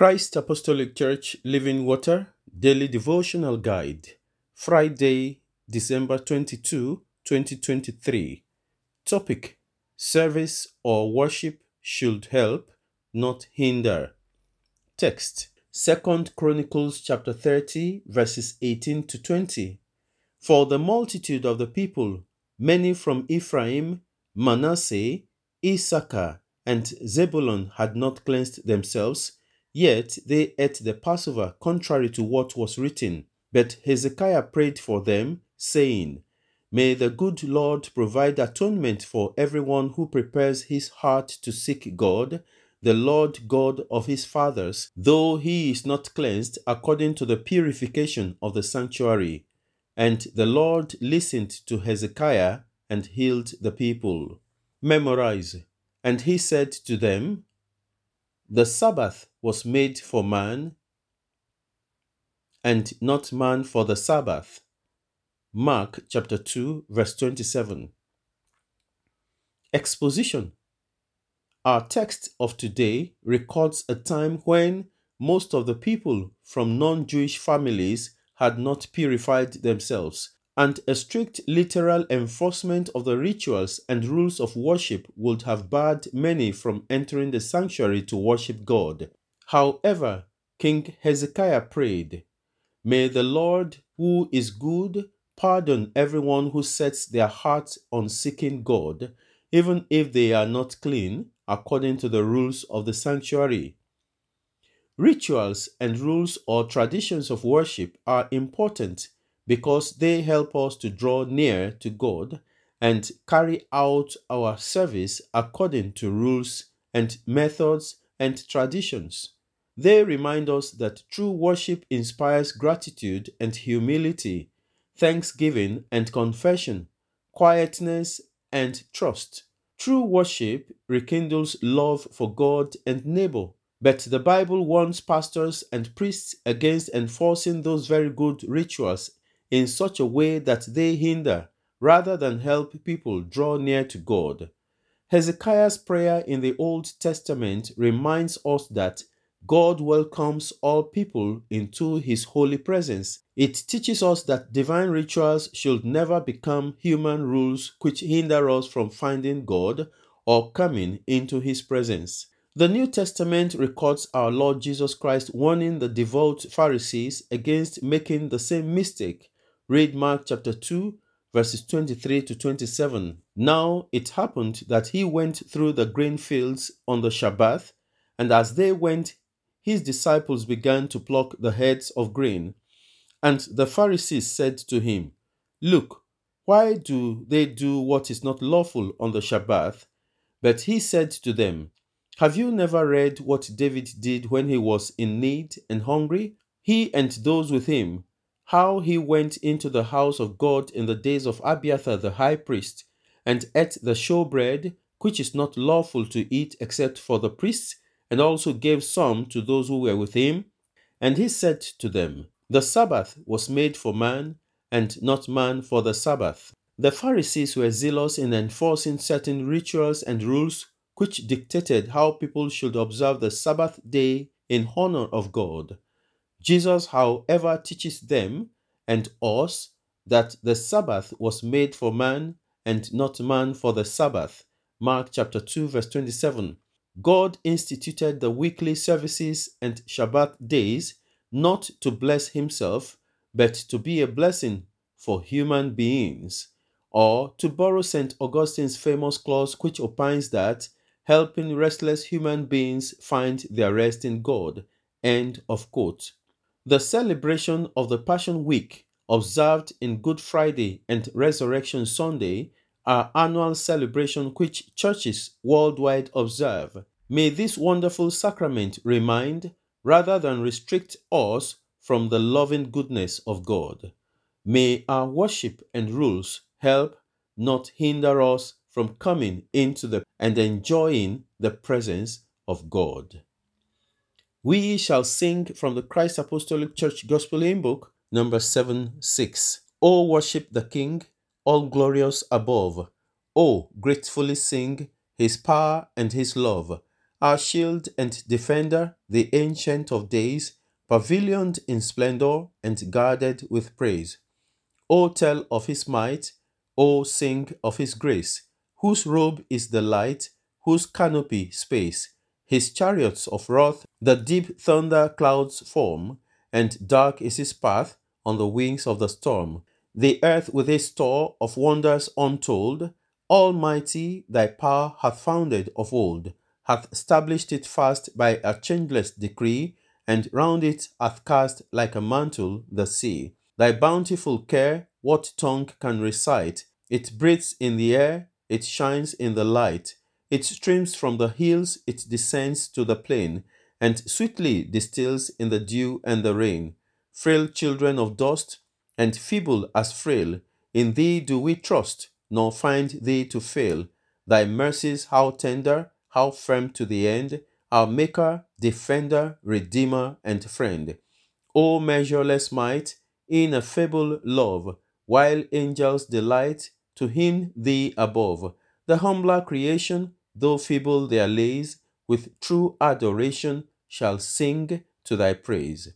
Christ Apostolic Church Living Water Daily Devotional Guide, Friday, December 22, 2023. Topic Service or worship should help, not hinder. Text Second Chronicles chapter 30, verses 18 to 20. For the multitude of the people, many from Ephraim, Manasseh, Issachar, and Zebulun had not cleansed themselves, yet they ate the Passover contrary to what was written. But Hezekiah prayed for them, saying, May the good Lord provide atonement for everyone who prepares his heart to seek God, the Lord God of his fathers, though he is not cleansed according to the purification of the sanctuary. And the Lord listened to Hezekiah and healed the people. Memorize. And he said to them, The Sabbath was made for man, and not man for the Sabbath. Mark chapter 2, verse 27. Exposition. Our text of today records a time when most of the people from non Jewish families had not purified themselves, and a strict literal enforcement of the rituals and rules of worship would have barred many from entering the sanctuary to worship God. However, King Hezekiah prayed, May the Lord, who is good, pardon everyone who sets their hearts on seeking God, even if they are not clean, according to the rules of the sanctuary. Rituals and rules or traditions of worship are important because they help us to draw near to God and carry out our service according to rules and methods and traditions. They remind us that true worship inspires gratitude and humility, thanksgiving and confession, quietness and trust. True worship rekindles love for God and neighbor. But the Bible warns pastors and priests against enforcing those very good rituals in such a way that they hinder rather than help people draw near to God. Hezekiah's prayer in the Old Testament reminds us that God welcomes all people into his holy presence. It teaches us that divine rituals should never become human rules which hinder us from finding God or coming into his presence. The New Testament records our Lord Jesus Christ warning the devout Pharisees against making the same mistake. Read Mark chapter 2, verses 23 to 27. Now it happened that he went through the grain fields on the Shabbath, and as they went, his disciples began to pluck the heads of grain. And the Pharisees said to him, Look, why do they do what is not lawful on the Shabbath? But he said to them, Have you never read what David did when he was in need and hungry? He and those with him, how he went into the house of God in the days of Abiathar the high priest, and ate the showbread, which is not lawful to eat except for the priests, and also gave some to those who were with him. And he said to them, The Sabbath was made for man, and not man for the Sabbath. The Pharisees were zealous in enforcing certain rituals and rules which dictated how people should observe the Sabbath day in honor of God. Jesus, however, teaches them and us that the Sabbath was made for man and not man for the Sabbath. Mark chapter 2 verse 27. God instituted the weekly services and Shabbat days not to bless himself, but to be a blessing for human beings. Or, to borrow St. Augustine's famous clause, which opines that helping restless human beings find their rest in God. End of quote. The celebration of the Passion Week, observed in Good Friday and Resurrection Sunday, are annual celebration which churches worldwide observe. May this wonderful sacrament remind rather than restrict us from the loving goodness of God. May our worship and rules help, not hinder us from coming into the and enjoying the presence of God. We shall sing from the Christ Apostolic Church Gospel Hymn Book, number 7 6. O worship the King, all glorious above. O gratefully sing his power and his love our shield and defender, the ancient of days, pavilioned in splendor and guarded with praise. O tell of his might, O sing of his grace, whose robe is the light, whose canopy space, his chariots of wrath the deep thunder clouds form, and dark is his path on the wings of the storm. The earth with its store of wonders untold, Almighty, thy power hath founded of old, hath established it fast by a changeless decree, and round it hath cast like a mantle the sea. Thy bountiful care, what tongue can recite? It breathes in the air, it shines in the light. It streams from the hills, it descends to the plain, and sweetly distills in the dew and the rain. Frail children of dust, and feeble as frail, in thee do we trust nor find thee to fail. Thy mercies, how tender, how firm to the end, our Maker, Defender, Redeemer, and Friend. O measureless might, ineffable love, while angels delight to hymn thee above. The humbler creation, though feeble their lays, with true adoration shall sing to thy praise.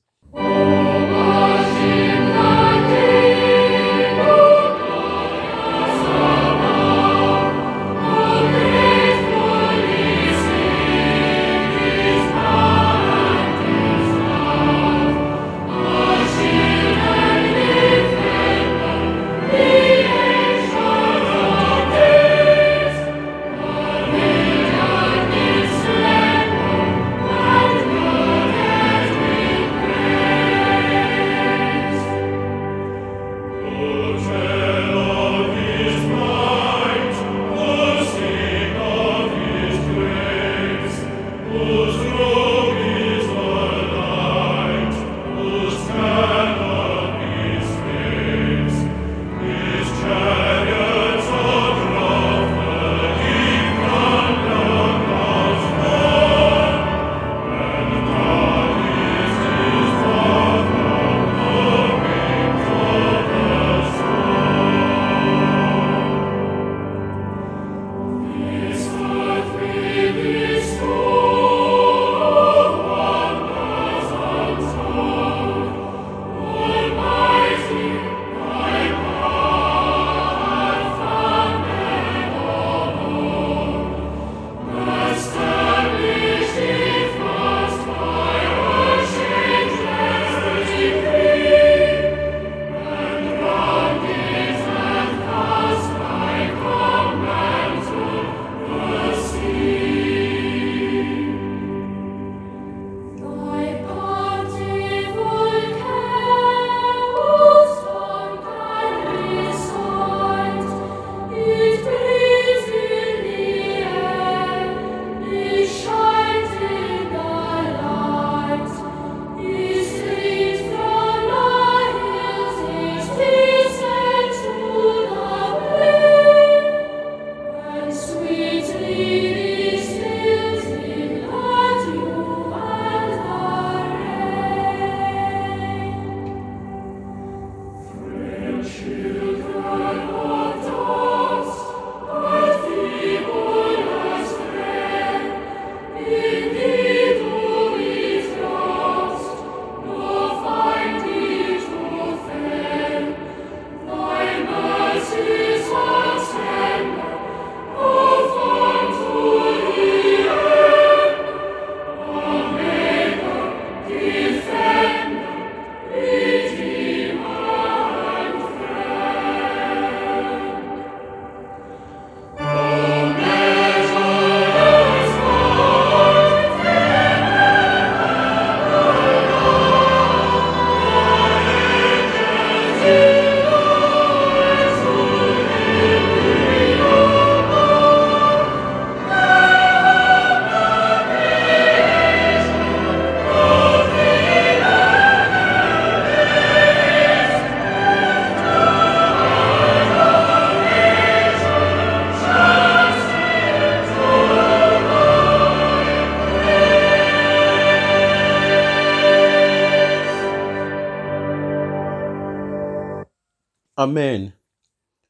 Amen.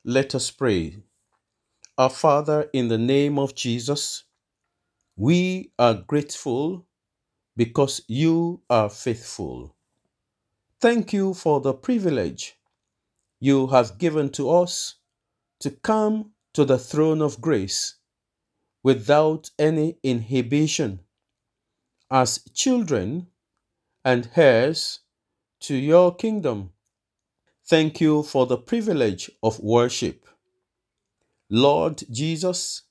Let us pray. Our Father, in the name of Jesus, We are grateful because you are faithful. Thank you for the privilege you have given to us to come to the throne of grace without any inhibition as children and heirs to your kingdom. Thank you for the privilege of worship. Lord Jesus,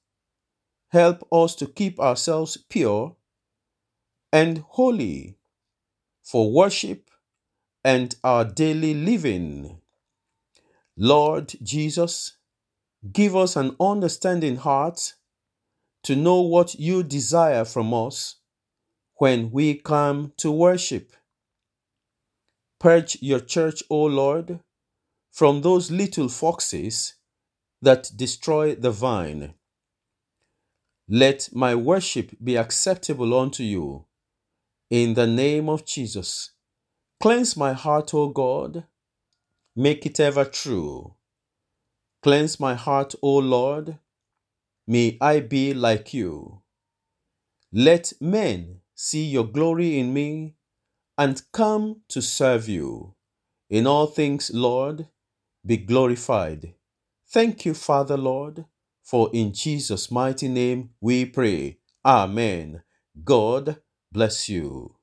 help us to keep ourselves pure and holy for worship and our daily living. Lord Jesus, give us an understanding heart to know what you desire from us when we come to worship. Purge your church, O Lord, from those little foxes that destroy the vine. Let my worship be acceptable unto you. In the name of Jesus, cleanse my heart, O God, make it ever true. Cleanse my heart, O Lord, may I be like you. Let men see your glory in me and come to serve you. In all things, Lord, be glorified. Thank you, Father, Lord, for in Jesus' mighty name we pray. Amen. God bless you.